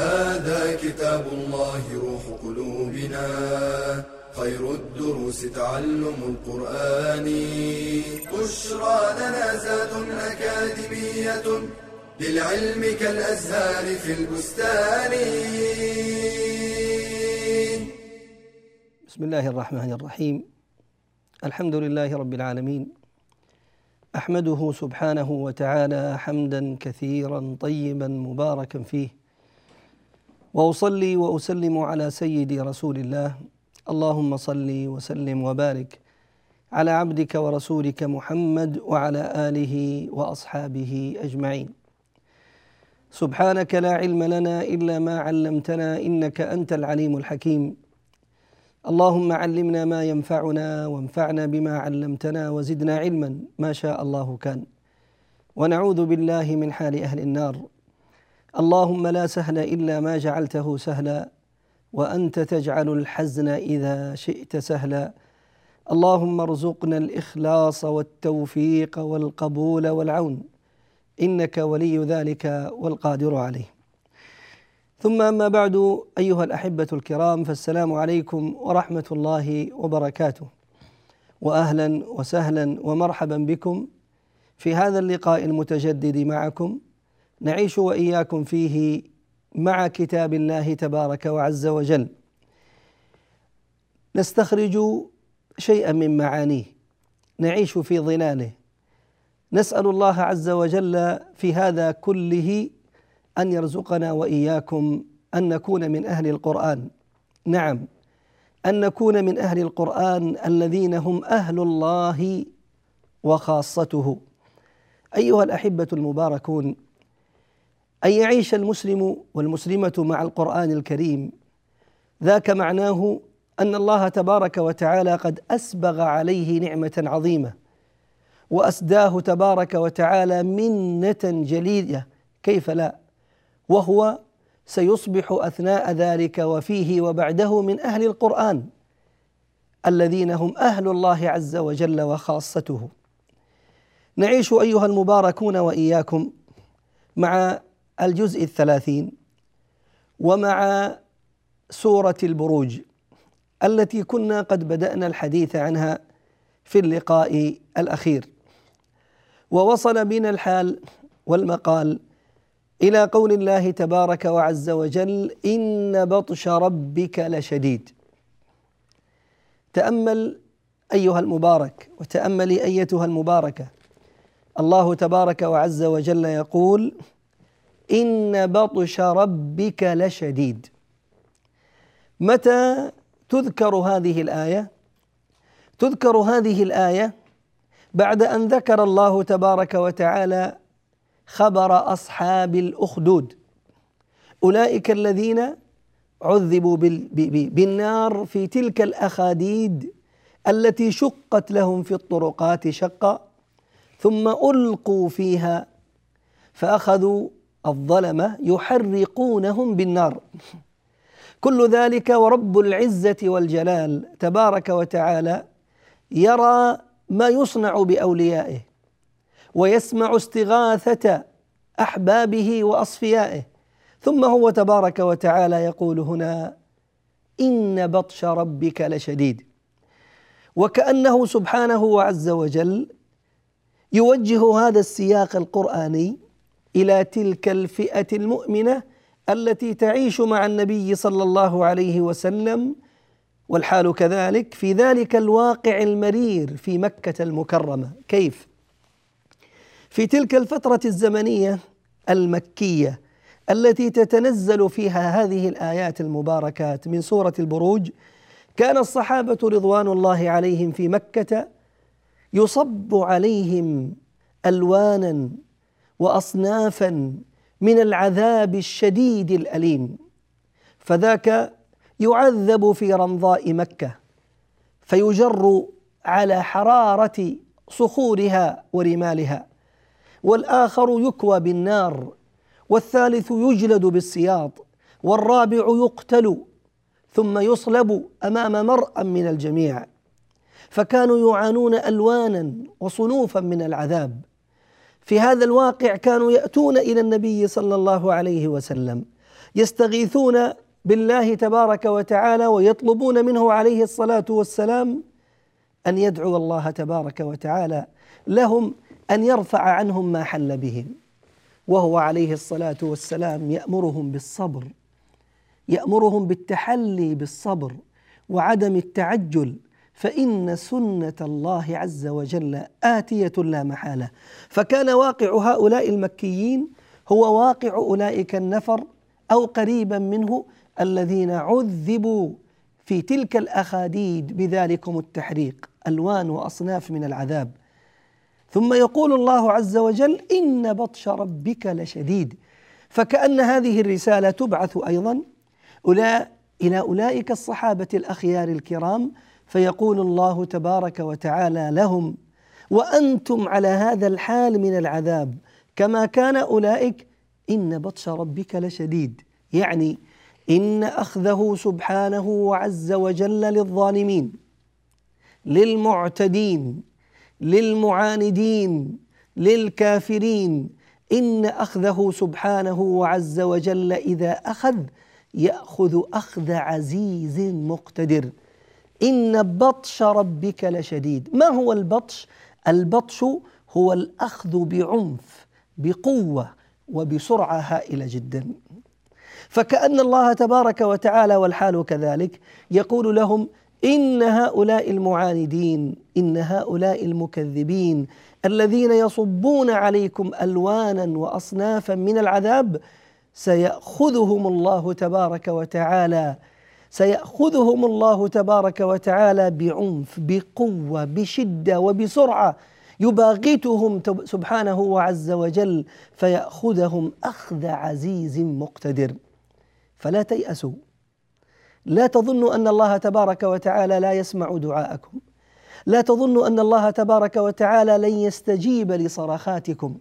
هذا كتاب الله روح قلوبنا. خير الدروس تعلم القرآن. بشرى لنا زاد أكاديمية للعلم كالأزهار في البستان. بسم الله الرحمن الرحيم. الحمد لله رب العالمين. أحمده سبحانه وتعالى حمدا كثيرا طيبا مباركا فيه. وأصلي وأسلم على سيدي رسول الله. اللهم صل وسلم وبارك على عبدك ورسولك محمد وعلى آله وأصحابه أجمعين. سبحانك لا علم لنا إلا ما علمتنا إنك أنت العليم الحكيم. اللهم علمنا ما ينفعنا وانفعنا بما علمتنا وزدنا علما. ما شاء الله كان. ونعوذ بالله من حال أهل النار. اللهم لا سهل إلا ما جعلته سهلا وأنت تجعل الحزن إذا شئت سهلا. اللهم ارزقنا الإخلاص والتوفيق والقبول والعون إنك ولي ذلك والقادر عليه. ثم أما بعد أيها الأحبة الكرام فالسلام عليكم ورحمة الله وبركاته. واهلا وسهلا ومرحبا بكم في هذا اللقاء المتجدد معكم. نعيش وإياكم فيه مع كتاب الله تبارك وعز وجل. نستخرج شيئا من معانيه. نعيش في ظلاله. نسأل الله عز وجل في هذا كله أن يرزقنا وإياكم أن نكون من أهل القرآن. نعم أن نكون من أهل القرآن الذين هم أهل الله وخاصته. أيها الأحبة المباركون ان يعيش المسلم والمسلمة مع القرآن الكريم. ذاك معناه أن الله تبارك وتعالى قد أسبغ عليه نعمة عظيمة وأسداه تبارك وتعالى منة جليلة. كيف لا؟ وهو سيصبح أثناء ذلك وفيه وبعده من أهل القرآن الذين هم أهل الله عز وجل وخاصته. نعيش أيها المباركون وإياكم مع الجزء الثلاثين ومع سورة البروج التي كنا قد بدأنا الحديث عنها في اللقاء الأخير. ووصل بنا الحال والمقال إلى قول الله تبارك وعز وجل إن بطش ربك لشديد. تأمل أيها المبارك وتأملي أيتها المباركة. الله تبارك وعز وجل يقول ان بطش ربك لشديد. متى تذكر هذه الآية؟ تذكر هذه الآية بعد أن ذكر الله تبارك وتعالى خبر أصحاب الأخدود. أولئك الذين عذبوا بالنار في تلك الأخاديد التي شقت لهم في الطرقات شقا ثم ألقوا فيها فأخذوا الظلمه يحرقونهم بالنار. كل ذلك ورب العزة والجلال تبارك وتعالى يرى ما يصنع بأوليائه ويسمع استغاثة أحبابه وأصفيائه. ثم هو تبارك وتعالى يقول هنا إن بطش ربك لشديد. وكأنه سبحانه عز وجل يوجه هذا السياق القرآني إلى تلك الفئة المؤمنة التي تعيش مع النبي صلى الله عليه وسلم والحال كذلك في ذلك الواقع المرير في مكة المكرمة. كيف؟ في تلك الفترة الزمنية المكية التي تتنزل فيها هذه الآيات المباركات من سورة البروج كان الصحابة رضوان الله عليهم في مكة يصب عليهم ألوانا وأصنافا من العذاب الشديد الأليم. فذاك يعذب في رمضاء مكة فيجر على حرارة صخورها ورمالها والآخر يكوى بالنار والثالث يجلد بالسياط والرابع يقتل ثم يصلب أمام مرأى من الجميع. فكانوا يعانون ألوانا وصنوفا من العذاب. في هذا الواقع كانوا يأتون إلى النبي صلى الله عليه وسلم يستغيثون بالله تبارك وتعالى ويطلبون منه عليه الصلاة والسلام أن يدعو الله تبارك وتعالى لهم أن يرفع عنهم ما حل بهم وهو عليه الصلاة والسلام يأمرهم بالصبر يأمرهم بالتحلي بالصبر وعدم التعجل فإن سنة الله عز وجل آتية لا محالة. فكان واقع هؤلاء المكيين هو واقع أولئك النفر أو قريبا منه الذين عذبوا في تلك الأخاديد بذلكم التحريق ألوان وأصناف من العذاب. ثم يقول الله عز وجل إن بطش ربك لشديد. فكأن هذه الرسالة تبعث أيضا إلى أولئك الصحابة الأخيار الكرام فيقول الله تبارك وتعالى لهم وأنتم على هذا الحال من العذاب كما كان أولئك إن بطش ربك لشديد. يعني إن أخذه سبحانه وعز وجل للظالمين للمعتدين للمعاندين للكافرين. إن أخذه سبحانه وعز وجل إذا أخذ يأخذ أخذ عزيز مقتدر. إن بطش ربك لشديد. ما هو البطش؟ البطش هو الأخذ بعنف بقوة وبسرعة هائلة جدا. فكأن الله تبارك وتعالى والحال كذلك يقول لهم إن هؤلاء المعاندين إن هؤلاء المكذبين الذين يصبون عليكم ألوانا وأصنافا من العذاب سيأخذهم الله تبارك وتعالى سيأخذهم الله تبارك وتعالى بعنف بقوة بشدة وبسرعة. يباغتهم سبحانه وعز وجل فيأخذهم أخذ عزيز مقتدر. فلا تيأسوا. لا تظنوا أن الله تبارك وتعالى لا يسمع دعاءكم. لا تظنوا أن الله تبارك وتعالى لن يستجيب لصرخاتكم.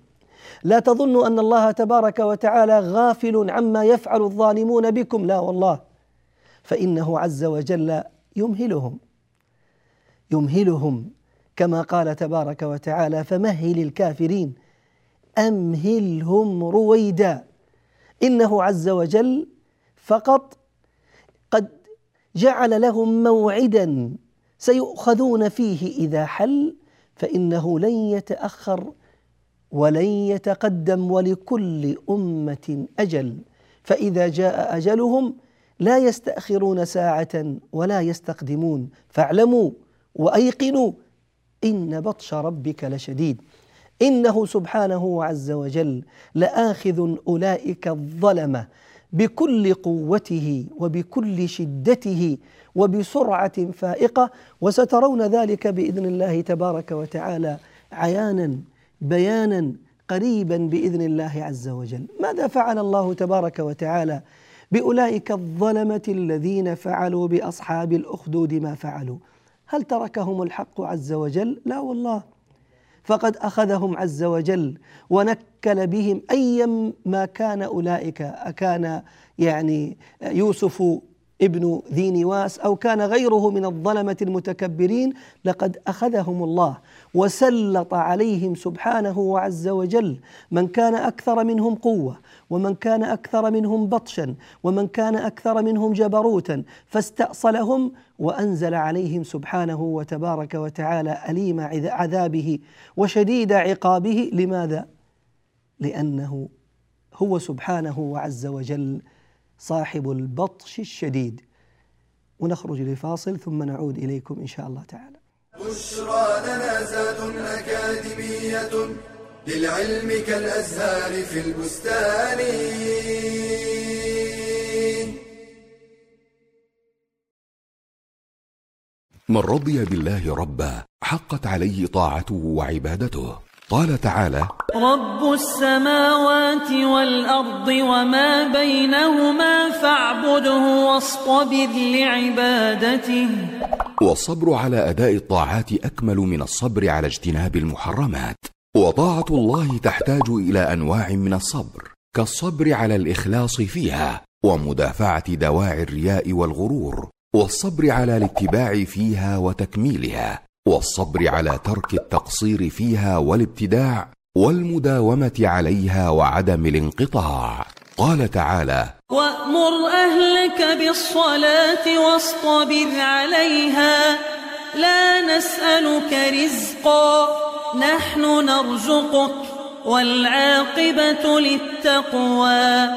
لا تظنوا أن الله تبارك وتعالى غافل عما يفعل الظالمون بكم. لا والله. فإنه عز وجل يمهلهم. يمهلهم كما قال تبارك وتعالى فمهل الكافرين أمهلهم رويدا إنه عز وجل فقط قد جعل لهم موعدا سيؤخذون فيه إذا حل فإنه لن يتأخر ولن يتقدم ولكل أمة أجل. فإذا جاء أجلهم لا يستأخرون ساعة ولا يستقدمون. فاعلموا وأيقنوا إن بطش ربك لشديد. إنه سبحانه عز وجل لآخذ أولئك الظلمه بكل قوته وبكل شدته وبسرعة فائقة. وسترون ذلك بإذن الله تبارك وتعالى عيانا بيانا قريبا بإذن الله عز وجل. ماذا فعل الله تبارك وتعالى بأولئك الظلمة الذين فعلوا بأصحاب الأخدود ما فعلوا. هل تركهم الحق عز وجل؟ لا والله. فقد أخذهم عز وجل ونكل بهم أيا ما كان أولئك. أكان يعني يوسف ابن ذي نواس أو كان غيره من الظلمة المتكبرين لقد أخذهم الله وسلط عليهم سبحانه وعز وجل. من كان أكثر منهم قوة ومن كان أكثر منهم بطشا ومن كان أكثر منهم جبروتا فاستأصلهم وأنزل عليهم سبحانه وتبارك وتعالى أليم عذابه وشديد عقابه. لماذا؟ لأنه هو سبحانه وعز وجل. صاحب البطش الشديد. ونخرج لفاصل ثم نعود إليكم إن شاء الله تعالى. بشرى لنا زاد أكاديمية للعلم كالأزهار في البستان. من رضي بالله ربا حقت عليه طاعته وعبادته. قال تعالى رب السماوات والأرض وما بينهما فاعبده واصطبر لعبادته. والصبر على أداء الطاعات أكمل من الصبر على اجتناب المحرمات. وطاعة الله تحتاج إلى أنواع من الصبر كالصبر على الإخلاص فيها ومدافعة دواعي الرياء والغرور والصبر على الاتباع فيها وتكميلها. والصبر على ترك التقصير فيها والابتداع والمداومة عليها وعدم الانقطاع. قال تعالى وأمر أهلك بالصلاة واصطبر عليها لا نسألك رزقا نحن نرزقك والعاقبة للتقوى.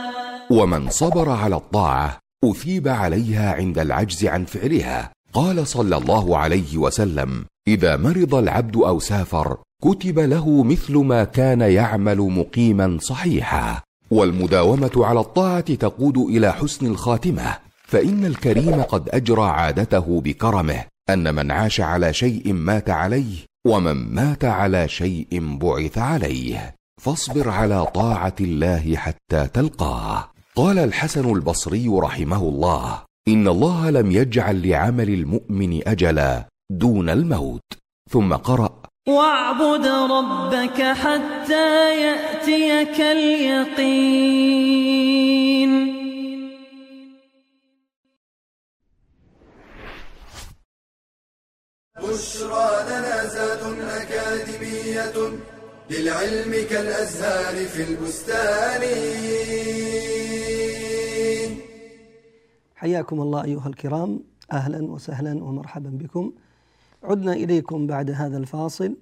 ومن صبر على الطاعة أثيب عليها عند العجز عن فعلها. قال صلى الله عليه وسلم إذا مرض العبد أو سافر كتب له مثل ما كان يعمل مقيما صحيحا. والمداومة على الطاعة تقود إلى حسن الخاتمة. فإن الكريم قد أجرى عادته بكرمه. أن من عاش على شيء مات عليه ومن مات على شيء بعث عليه. فاصبر على طاعة الله حتى تلقاه. قال الحسن البصري رحمه الله إن الله لم يجعل لعمل المؤمن أجلا. دون الموت. ثم قرأ. واعبد ربك حتى يأتيك اليقين. بشرى لنا زاد أكاديمية للعلم كالأزهار في البستان. حياكم الله أيها الكرام. أهلا وسهلا ومرحبا بكم. عدنا إليكم بعد هذا الفاصل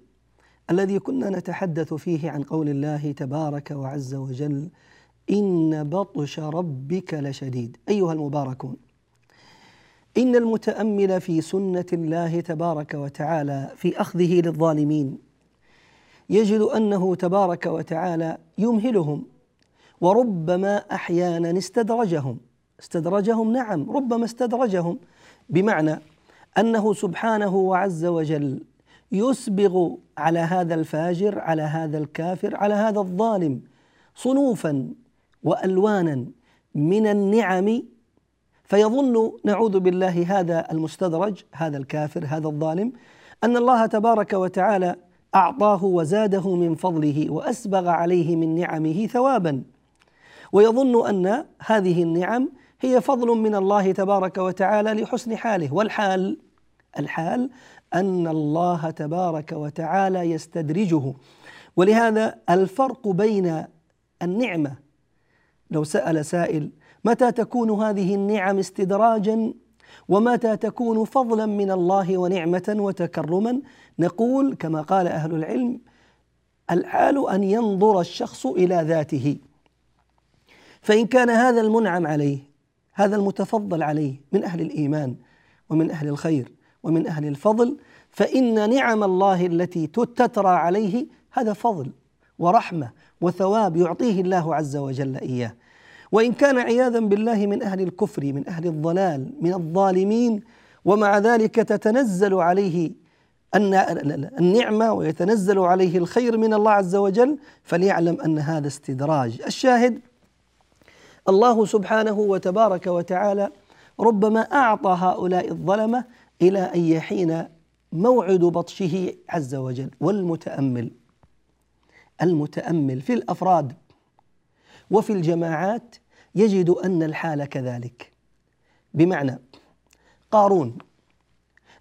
الذي كنا نتحدث فيه عن قول الله تبارك وعز وجل إن بطش ربك لشديد. أيها المباركون إن المتأمل في سنة الله تبارك وتعالى في أخذه للظالمين يجد أنه تبارك وتعالى يمهلهم وربما أحيانا استدرجهم. استدرجهم نعم ربما استدرجهم. بمعنى أنه سبحانه وعز وجل يسبغ على هذا الفاجر على هذا الكافر على هذا الظالم صنوفا والوانا من النعم. فيظن نعوذ بالله هذا المستدرج هذا الكافر هذا الظالم أن الله تبارك وتعالى أعطاه وزاده من فضله وأسبغ عليه من نعمه ثوابا. ويظن أن هذه النعم هي فضل من الله تبارك وتعالى لحسن حاله. والحال الحال أن الله تبارك وتعالى يستدرجه. ولهذا الفرق بين النعمة لو سأل سائل متى تكون هذه النعم استدراجا؟ ومتى تكون فضلا من الله ونعمة وتكرما؟ نقول كما قال أهل العلم الحال أن ينظر الشخص إلى ذاته. فإن كان هذا المنعم عليه هذا المتفضل عليه من أهل الإيمان ومن أهل الخير ومن أهل الفضل فإن نعم الله التي تترى عليه هذا فضل ورحمة وثواب يعطيه الله عز وجل إياه. وإن كان عياذا بالله من أهل الكفر من أهل الضلال من الظالمين ومع ذلك تتنزل عليه النعمة ويتنزل عليه الخير من الله عز وجل فليعلم أن هذا استدراج. الشاهد الله سبحانه وتبارك وتعالى ربما أعطى هؤلاء الظلمة إلى أن يحين موعد بطشه عز وجل والمتأمل. المتأمل في الأفراد وفي الجماعات يجد أن الحال كذلك. بمعنى قارون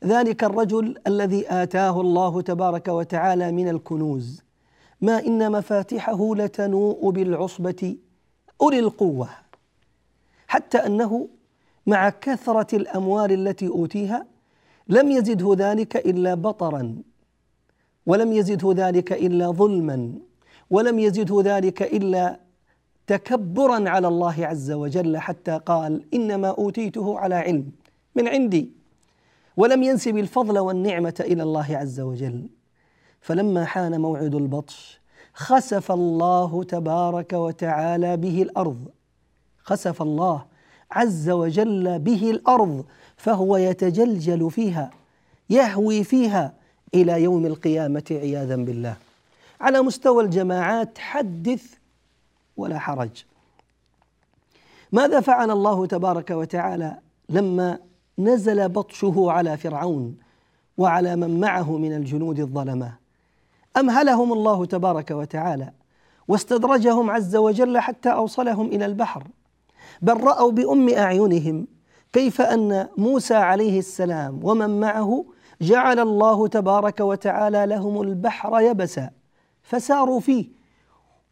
ذلك الرجل الذي آتاه الله تبارك وتعالى من الكنوز ما إن مفاتحه لتنوء بالعصبة أولي القوة حتى أنه مع كثرة الأموال التي أوتيها لم يزده ذلك إلا بطرا ولم يزده ذلك إلا ظلما ولم يزده ذلك إلا تكبرا على الله عز وجل حتى قال إنما أوتيته على علم من عندي ولم ينسب الفضل والنعمة إلى الله عز وجل. فلما حان موعد البطش خسف الله تبارك وتعالى به الأرض. خسف الله عز وجل به الأرض فهو يتجلجل فيها يهوي فيها إلى يوم القيامة عياذا بالله. على مستوى الجماعات حدث ولا حرج. ماذا فعل الله تبارك وتعالى لما نزل بطشه على فرعون وعلى من معه من الجنود الظلمة؟ أمهلهم الله تبارك وتعالى واستدرجهم عز وجل حتى أوصلهم إلى البحر. بل رأوا بأم أعينهم كيف أن موسى عليه السلام ومن معه جعل الله تبارك وتعالى لهم البحر يبسا فساروا فيه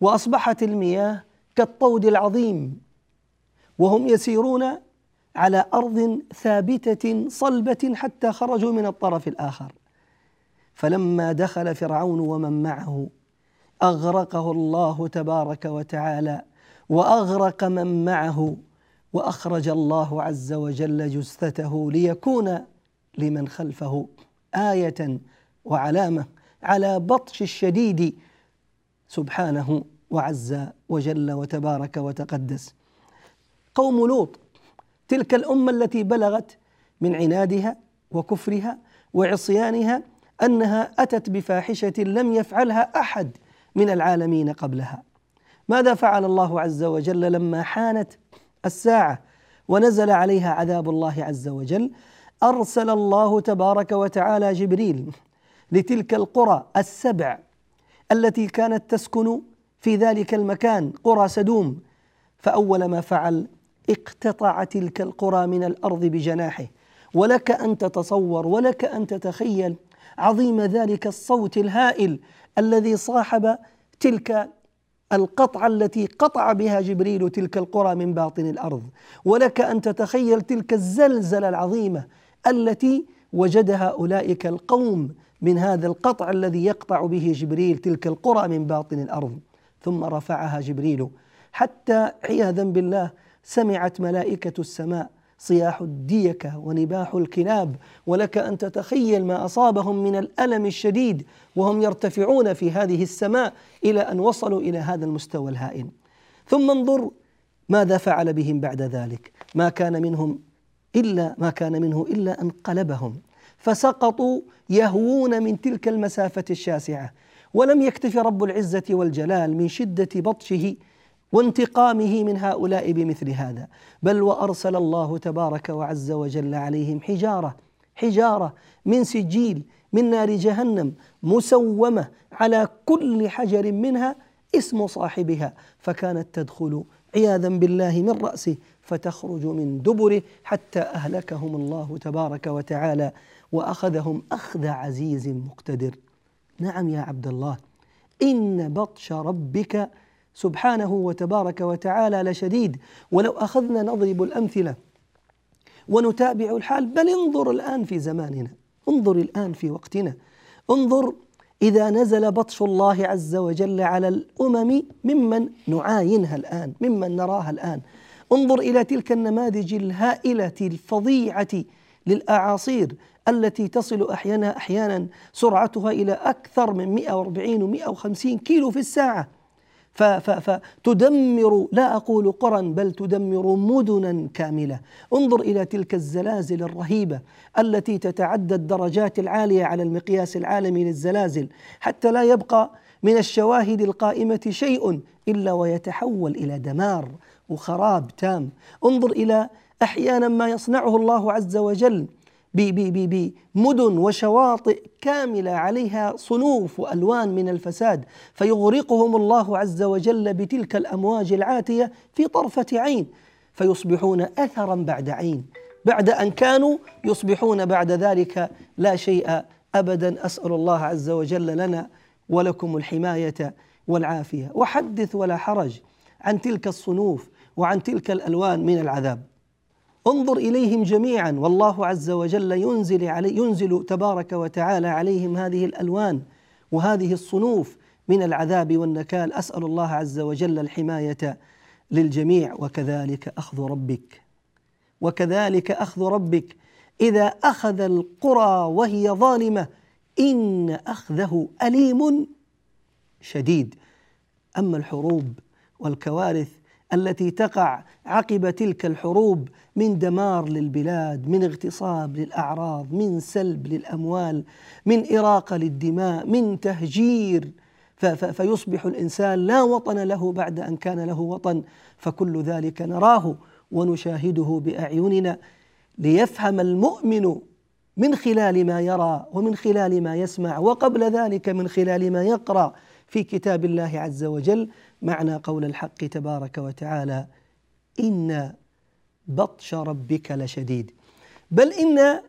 وأصبحت المياه كالطود العظيم وهم يسيرون على أرض ثابتة صلبة حتى خرجوا من الطرف الآخر. فلما دخل فرعون ومن معه أغرقه الله تبارك وتعالى وأغرق من معه وأخرج الله عز وجل جثته ليكون لمن خلفه آية وعلامة على بطش الشديد سبحانه وعز وجل وتبارك وتقدس. قوم لوط تلك الأمة التي بلغت من عنادها وكفرها وعصيانها أنها أتت بفاحشة لم يفعلها أحد من العالمين قبلها. ماذا فعل الله عز وجل لما حانت الساعة ونزل عليها عذاب الله عز وجل؟ أرسل الله تبارك وتعالى جبريل لتلك القرى السبع التي كانت تسكن في ذلك المكان قرى سدوم. فأول ما فعل اقتطع تلك القرى من الأرض بجناحه. ولك أن تتصور ولك أن تتخيل عظيم ذلك الصوت الهائل الذي صاحب تلك القطعة التي قطع بها جبريل تلك القرى من باطن الأرض. ولك أن تتخيل تلك الزلزلة العظيمة التي وجدها أولئك القوم من هذا القطع الذي يقطع به جبريل تلك القرى من باطن الأرض. ثم رفعها جبريل حتى عياذا بالله سمعت ملائكة السماء صياح الديكة ونباح الكلاب ولك أن تتخيل ما أصابهم من الألم الشديد وهم يرتفعون في هذه السماء إلى أن وصلوا إلى هذا المستوى الهائل. ثم انظر ماذا فعل بهم بعد ذلك. ما كان منهم إلا ما كان منه إلا أن قلبهم. فسقطوا يهوون من تلك المسافة الشاسعة. ولم يكتف رب العزة والجلال من شدة بطشه وانتقامه من هؤلاء بمثل هذا. بل وأرسل الله تبارك وعز وجل عليهم حجارة حجارة من سجيل من نار جهنم مسومة على كل حجر منها اسم صاحبها. فكانت تدخل عياذا بالله من رأسه فتخرج من دبره حتى أهلكهم الله تبارك وتعالى وأخذهم أخذ عزيز مقتدر. نعم يا عبد الله إن بطش ربك سبحانه وتبارك وتعالى لشديد. ولو أخذنا نضرب الأمثلة ونتابع الحال بل انظر الآن في زماننا انظر الآن في وقتنا. انظر إذا نزل بطش الله عز وجل على الأمم ممن نعاينها الآن ممن نراها الآن. انظر إلى تلك النماذج الهائلة الفظيعة للأعاصير التي تصل أحيانا أحيانا سرعتها إلى أكثر من 140 و150 كيلو في الساعة. فتدمر لا أقول قرى بل تدمر مدنا كاملة. انظر إلى تلك الزلازل الرهيبة التي تتعدى الدرجات العالية على المقياس العالمي للزلازل حتى لا يبقى من الشواهد القائمة شيء إلا ويتحول إلى دمار وخراب تام. انظر إلى أحيانا ما يصنعه الله عز وجل بمدن وشواطئ كاملة عليها صنوف وألوان من الفساد فيغرقهم الله عز وجل بتلك الأمواج العاتية في طرفة عين فيصبحون اثرا بعد عين. بعد أن كانوا يصبحون بعد ذلك لا شيء ابدا. أسأل الله عز وجل لنا ولكم الحماية والعافية. وحدث ولا حرج عن تلك الصنوف وعن تلك الألوان من العذاب. انظر إليهم جميعا والله عز وجل ينزل علي ينزل تبارك وتعالى عليهم هذه الألوان وهذه الصنوف من العذاب والنكال. أسأل الله عز وجل الحماية للجميع. وكذلك أخذ ربك وكذلك أخذ ربك إذا أخذ القرى وهي ظالمة. إن أخذه أليم شديد. أما الحروب والكوارث التي تقع عقب تلك الحروب من دمار للبلاد من اغتصاب للأعراض من سلب للأموال من إراقة للدماء من تهجير. فيصبح الإنسان لا وطن له بعد أن كان له وطن فكل ذلك نراه ونشاهده بأعيننا ليفهم المؤمن من خلال ما يرى ومن خلال ما يسمع وقبل ذلك من خلال ما يقرأ في كتاب الله عز وجل معنى قول الحق تبارك وتعالى إن بطش ربك لشديد. بل إن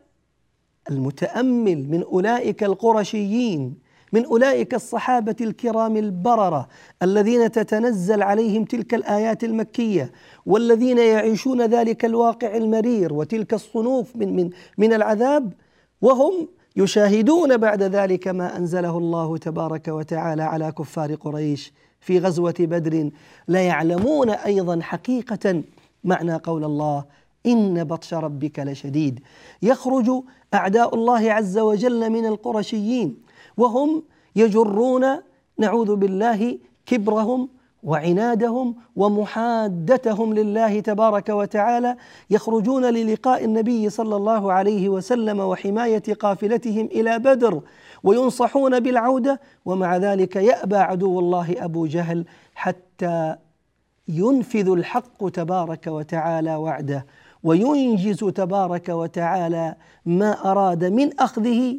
المتأمل من أولئك القرشيين من أولئك الصحابة الكرام البررة الذين تتنزل عليهم تلك الآيات المكية والذين يعيشون ذلك الواقع المرير وتلك الصنوف من من من العذاب وهم يشاهدون بعد ذلك ما أنزله الله تبارك وتعالى على كفار قريش. في غزوة بدر لا يعلمون أيضا حقيقة معنى قول الله إن بطش ربك لشديد. يخرج أعداء الله عز وجل من القرشيين وهم يجرون نعوذ بالله كبرهم وعنادهم ومحادتهم لله تبارك وتعالى. يخرجون للقاء النبي صلى الله عليه وسلم وحماية قافلتهم إلى بدر. وينصحون بالعودة ومع ذلك يأبى عدو الله أبو جهل حتى ينفذ الحق تبارك وتعالى وعده وينجز تبارك وتعالى ما أراد من أخذه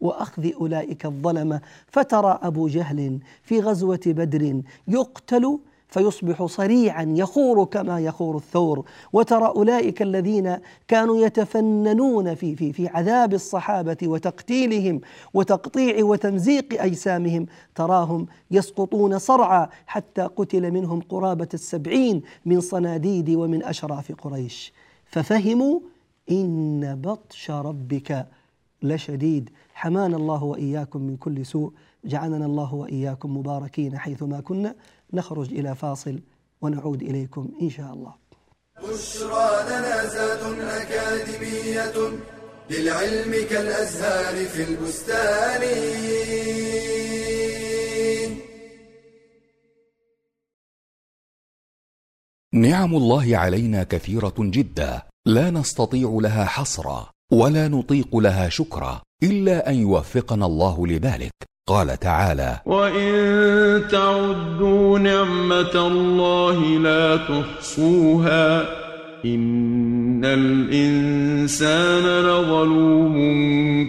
وأخذ أولئك الظلمة. فترى أبو جهل في غزوة بدر يقتل فيصبح صريعا يخور كما يخور الثور. وترى أولئك الذين كانوا يتفننون في في في عذاب الصحابة وتقتيلهم وتقطيع وتمزيق أجسامهم. تراهم يسقطون صرعى حتى قتل منهم قرابة السبعين من صناديد ومن أشراف قريش. ففهموا إن بطش ربك لشديد. حمانا الله وإياكم من كل سوء. جعلنا الله وإياكم مباركين حيثما كنا. نخرج إلى فاصل ونعود إليكم إن شاء الله. بشرى لنا زاد أكاديمية للعلم كالأزهار في البستان. نعم الله علينا كثيرة جدا. لا نستطيع لها حصرا ولا نطيق لها شكرا إلا أن يوفقنا الله لذلك. قال تعالى وإن تعدوا نعمة الله لا تحصوها إن الإنسان لظلوم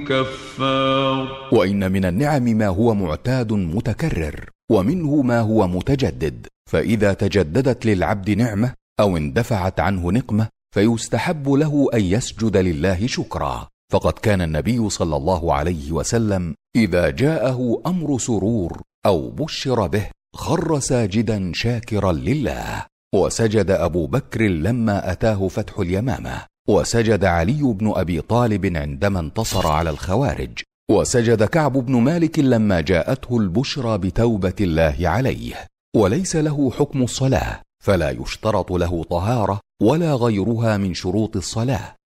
كفار وان من النعم ما هو معتاد متكرر ومنه ما هو متجدد فاذا تجددت للعبد نعمه أو اندفعت عنه نقمه فيستحب له ان يسجد لله شكرا فقد كان النبي صلى الله عليه وسلم إذا جاءه أمر سرور أو بشر به خر ساجدا شاكرا لله. وسجد أبو بكر لما أتاه فتح اليمامة. وسجد علي بن أبي طالب عندما انتصر على الخوارج. وسجد كعب بن مالك لما جاءته البشرى بتوبة الله عليه. وليس له حكم الصلاة فلا يشترط له طهارة ولا غيرها من شروط الصلاة.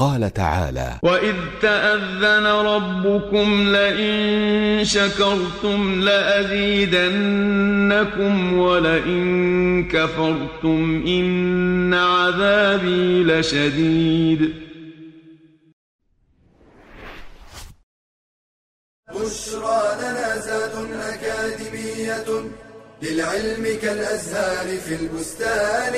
قال تعالى وإذ تأذن ربكم لئن شكرتم لأزيدنكم ولئن كفرتم إن عذابي لشديد. بشرى لنا زاد أكاديمية للعلم كالأزهار في البستان.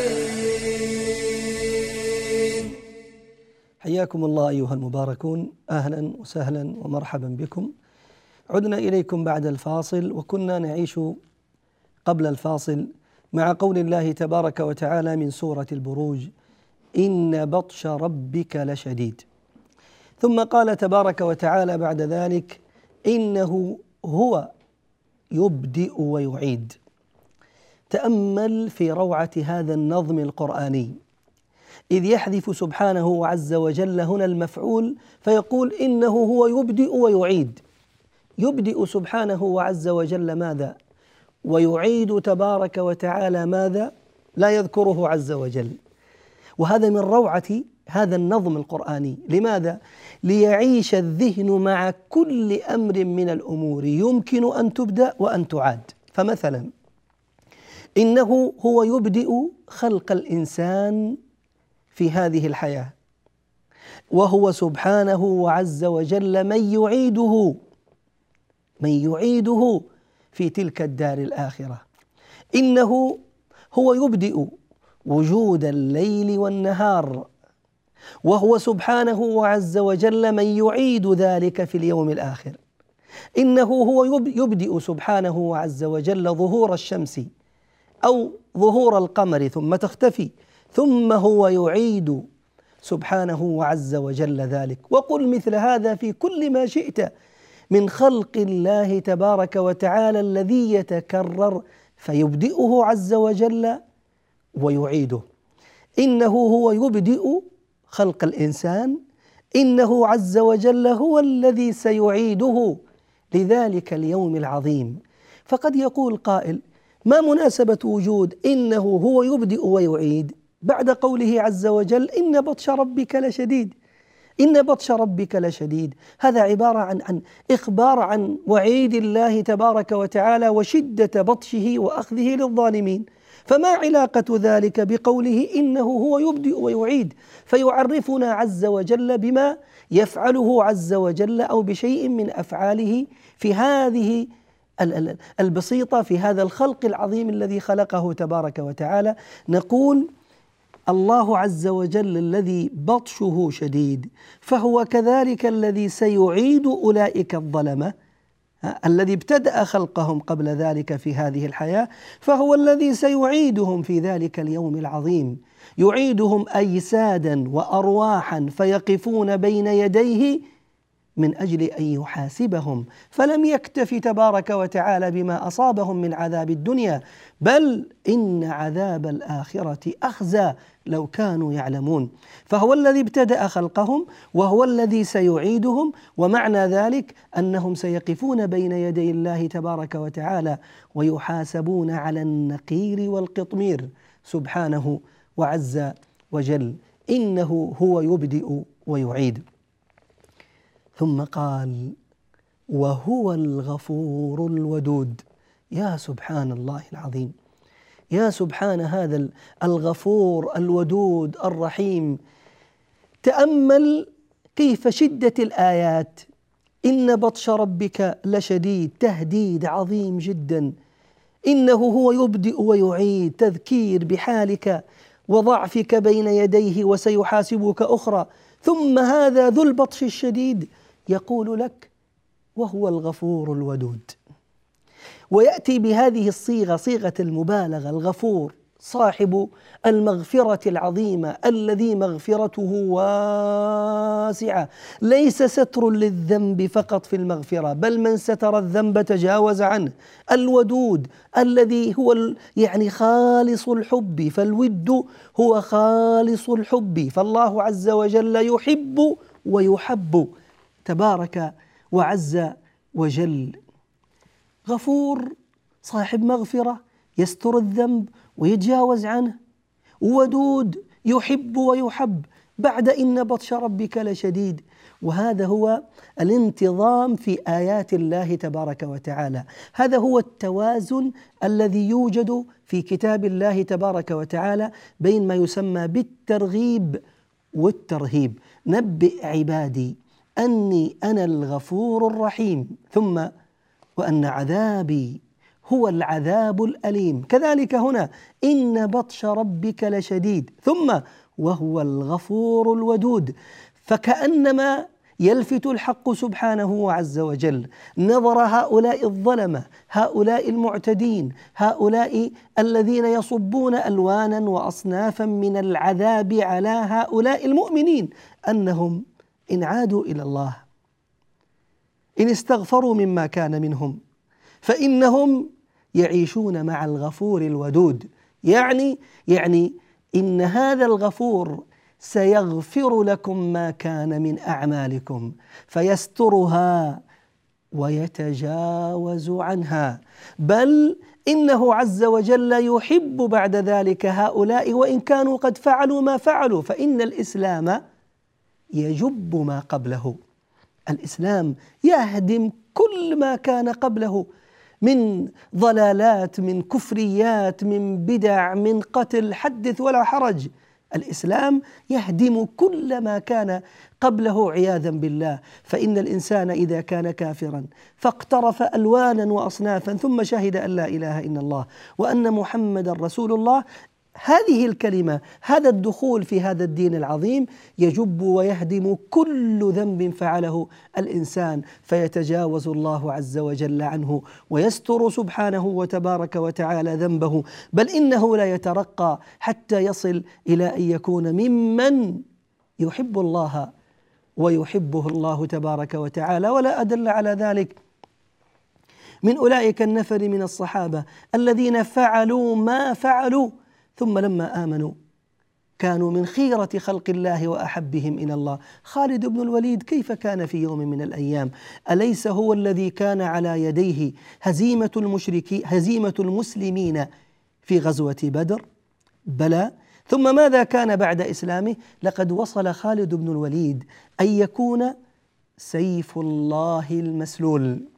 حياكم الله أيها المباركون أهلا وسهلا ومرحبا بكم. عدنا إليكم بعد الفاصل وكنا نعيش قبل الفاصل مع قول الله تبارك وتعالى من سورة البروج إن بطش ربك لشديد. ثم قال تبارك وتعالى بعد ذلك إنه هو يبدئ ويعيد. تأمل في روعة هذا النظم القرآني إذ يحذف سبحانه عز وجل هنا المفعول فيقول إنه هو يبدئ ويعيد. يبدئ سبحانه وعز وجل ماذا؟ ويعيد تبارك وتعالى ماذا؟ لا يذكره عز وجل. وهذا من روعة هذا النظم القرآني. لماذا؟ ليعيش الذهن مع كل أمر من الأمور. يمكن أن تبدأ وأن تعاد. فمثلا إنه هو يبدئ خلق الإنسان في هذه الحياة. وهو سبحانه وعز وجل من يعيده من يعيده في تلك الدار الآخرة. إنه هو يبدئ وجود الليل والنهار. وهو سبحانه وعز وجل من يعيد ذلك في اليوم الآخر. إنه هو يبدئ سبحانه وعز وجل ظهور الشمس أو ظهور القمر ثم تختفي. ثم هو يعيد سبحانه وعز وجل ذلك. وقل مثل هذا في كل ما شئت من خلق الله تبارك وتعالى الذي يتكرر فيبدئه عز وجل ويعيده. إنه هو يبدئ خلق الإنسان. إنه عز وجل هو الذي سيعيده لذلك اليوم العظيم. فقد يقول قائل ما مناسبة وجود إنه هو يبدئ ويعيد؟ بعد قوله عز وجل إن بطش ربك لشديد. إن بطش ربك لشديد. هذا عبارة عن عن إخبار عن وعيد الله تبارك وتعالى وشدة بطشه وأخذه للظالمين. فما علاقة ذلك بقوله إنه هو يبدئ ويعيد؟ فيعرفنا عز وجل بما يفعله عز وجل أو بشيء من أفعاله في هذه البسيطة في هذا الخلق العظيم الذي خلقه تبارك وتعالى. نقول الله عز وجل الذي بطشه شديد فهو كذلك الذي سيعيد أولئك الظلمة الذي ابتدأ خلقهم قبل ذلك في هذه الحياة فهو الذي سيعيدهم في ذلك اليوم العظيم. يعيدهم أجسادا وأرواحا فيقفون بين يديه من أجل أن يحاسبهم. فلم يكتف تبارك وتعالى بما أصابهم من عذاب الدنيا بل إن عذاب الآخرة أخزى لو كانوا يعلمون. فهو الذي ابتدأ خلقهم وهو الذي سيعيدهم ومعنى ذلك أنهم سيقفون بين يدي الله تبارك وتعالى ويحاسبون على النقير والقطمير. سبحانه وعز وجل إنه هو يبدئ ويعيد. ثم قال وهو الغفور الودود. يا سبحان الله العظيم. يا سبحان هذا الغفور الودود الرحيم. تأمل كيف شدة الآيات. إن بطش ربك لشديد تهديد عظيم جدا. إنه هو يبدئ ويعيد تذكير بحالك وضعفك بين يديه وسيحاسبك أخرى. ثم هذا ذو البطش الشديد يقول لك وهو الغفور الودود. ويأتي بهذه الصيغة صيغة المبالغة الغفور صاحب المغفرة العظيمة الذي مغفرته واسعة. ليس ستر للذنب فقط في المغفرة بل من ستر الذنب تجاوز عنه. الودود الذي هو يعني خالص الحب فالود هو خالص الحب. فالله عز وجل يحب ويحب. تبارك وعز وجل. غفور صاحب مغفرة يستر الذنب ويتجاوز عنه. ودود يحب ويحب بعد إن بطش ربك لشديد. وهذا هو الانتظام في آيات الله تبارك وتعالى. هذا هو التوازن الذي يوجد في كتاب الله تبارك وتعالى بين ما يسمى بالترغيب والترهيب. نبئ عبادي أني أنا الغفور الرحيم. ثم وأن عذابي هو العذاب الأليم. كذلك هنا إن بطش ربك لشديد. ثم وهو الغفور الودود. فكأنما يلفت الحق سبحانه عز وجل. نظر هؤلاء الظلمة هؤلاء المعتدين هؤلاء الذين يصبون ألوانا وأصنافا من العذاب على هؤلاء المؤمنين أنهم ان عادوا إلى الله. إن استغفروا مما كان منهم فإنهم يعيشون مع الغفور الودود. يعني يعني إن هذا الغفور سيغفر لكم ما كان من أعمالكم فيسترها ويتجاوز عنها. بل إنه عز وجل يحب بعد ذلك هؤلاء وإن كانوا قد فعلوا ما فعلوا فإن الإسلام يجب ما قبله. الإسلام يهدم كل ما كان قبله من ضلالات من كفريات من بدع من قتل حدث ولا حرج. الإسلام يهدم كل ما كان قبله عياذا بالله. فإن الإنسان إذا كان كافرا فاقترف ألوانا واصنافا ثم شهد أن لا إله إلا الله وأن محمدا رسول الله هذه الكلمة هذا الدخول في هذا الدين العظيم يجب ويهدم كل ذنب فعله الإنسان فيتجاوز الله عز وجل عنه ويستر سبحانه وتبارك وتعالى ذنبه. بل إنه لا يترقى حتى يصل إلى أن يكون ممن يحب الله ويحبه الله تبارك وتعالى ولا أدل على ذلك. من أولئك النفر من الصحابة الذين فعلوا ما فعلوا ثم لما آمنوا كانوا من خيرة خلق الله وأحبهم إلى الله. خالد بن الوليد كيف كان في يوم من الأيام؟ أليس هو الذي كان على يديه هزيمة المشركين هزيمة المسلمين في غزوة بدر؟ بلى. ثم ماذا كان بعد إسلامه؟ لقد وصل خالد بن الوليد أن يكون سيف الله المسلول.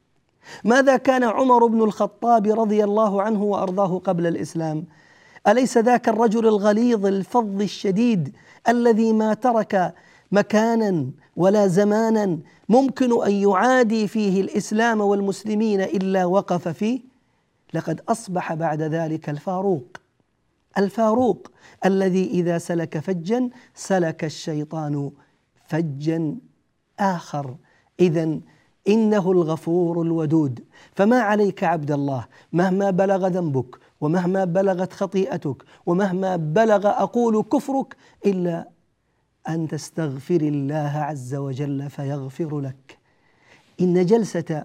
ماذا كان عمر بن الخطاب رضي الله عنه وأرضاه قبل الإسلام؟ أليس ذاك الرجل الغليظ الفظ الشديد الذي ما ترك مكانا ولا زمانا ممكن أن يعادي فيه الإسلام والمسلمين إلا وقف فيه؟ لقد أصبح بعد ذلك الفاروق. الفاروق الذي إذا سلك فجا سلك الشيطان فجا آخر. اذا إنه الغفور الودود. فما عليك عبد الله؟ مهما بلغ ذنبك ومهما بلغت خطيئتك ومهما بلغ أقول كفرك إلا أن تستغفر الله عز وجل فيغفر لك. إن جلسة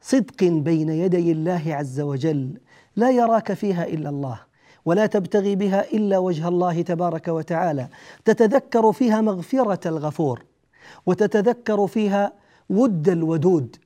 صدق بين يدي الله عز وجل لا يراك فيها إلا الله ولا تبتغي بها إلا وجه الله تبارك وتعالى. تتذكر فيها مغفرة الغفور وتتذكر فيها ود الودود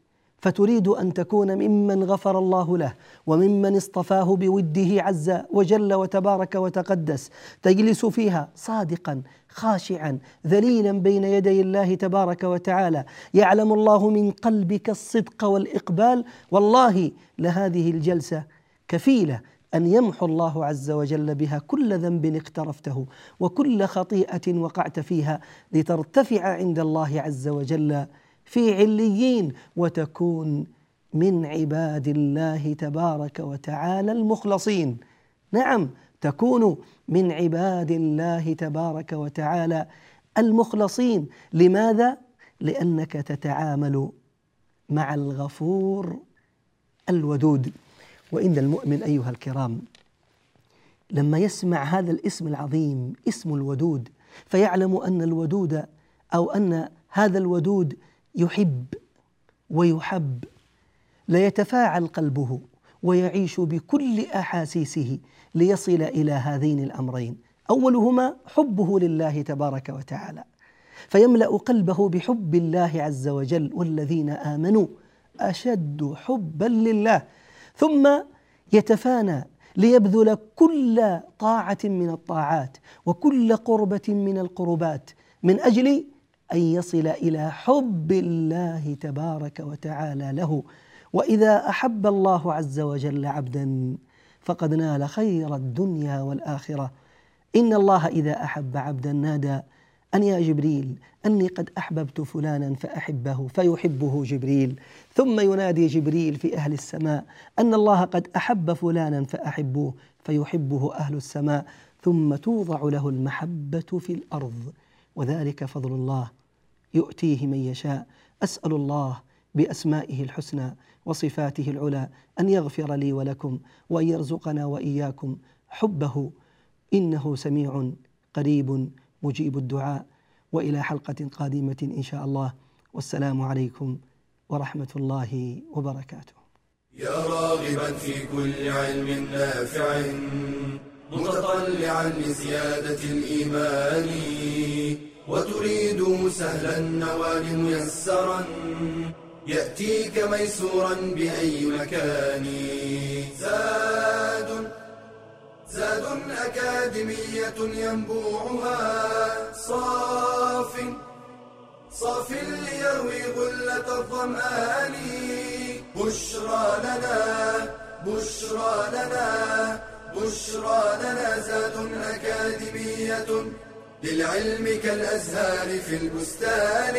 فتريد أن تكون ممن غفر الله له وممن اصطفاه بوده عز وجل وتبارك وتقدس. تجلس فيها صادقا خاشعا ذليلا بين يدي الله تبارك وتعالى. يعلم الله من قلبك الصدق والإقبال. والله لهذه الجلسة كفيلة أن يمحو الله عز وجل بها كل ذنب اقترفته وكل خطيئة وقعت فيها لترتفع عند الله عز وجل في عليين وتكون من عباد الله تبارك وتعالى المخلصين. نعم تكون من عباد الله تبارك وتعالى المخلصين. لماذا؟ لأنك تتعامل مع الغفور الودود. وإن المؤمن أيها الكرام لما يسمع هذا الاسم العظيم اسم الودود فيعلم أن الودود أو أن هذا الودود يحب ويحب ليتفاعل قلبه ويعيش بكل أحاسيسه ليصل إلى هذين الأمرين. أولهما حبه لله تبارك وتعالى. فيملأ قلبه بحب الله عز وجل والذين آمنوا أشد حبا لله. ثم يتفانى ليبذل كل طاعة من الطاعات وكل قربة من القربات من أجل أن يصل إلى حب الله تبارك وتعالى له. وإذا أحب الله عز وجل عبدا فقد نال خير الدنيا والآخرة. إن الله إذا أحب عبدا نادى أن يا جبريل أني قد أحببت فلانا فأحبه فيحبه جبريل. ثم ينادي جبريل في أهل السماء أن الله قد أحب فلانا فأحبوه فيحبه أهل السماء. ثم توضع له المحبة في الأرض. وذلك فضل الله. يؤتيه من يشاء. أسأل الله بأسمائه الحسنى وصفاته العلى أن يغفر لي ولكم وأن يرزقنا وإياكم حبه. إنه سميع قريب مجيب الدعاء. وإلى حلقة قادمة إن شاء الله. والسلام عليكم ورحمة الله وبركاته. يا راغبا في كل علم نافع. متطلعا لزيادة الإيمان وتريد سهلا النوال ميسرا يأتيك ميسورا بأي مكان. زاد زاد أكاديمية ينبوعها صاف صاف ليروي غلة الظمآن. بشرى لنا بشرى لنا بشرى لنا زاد أكاديمية للعلم كالأزهار في البستان.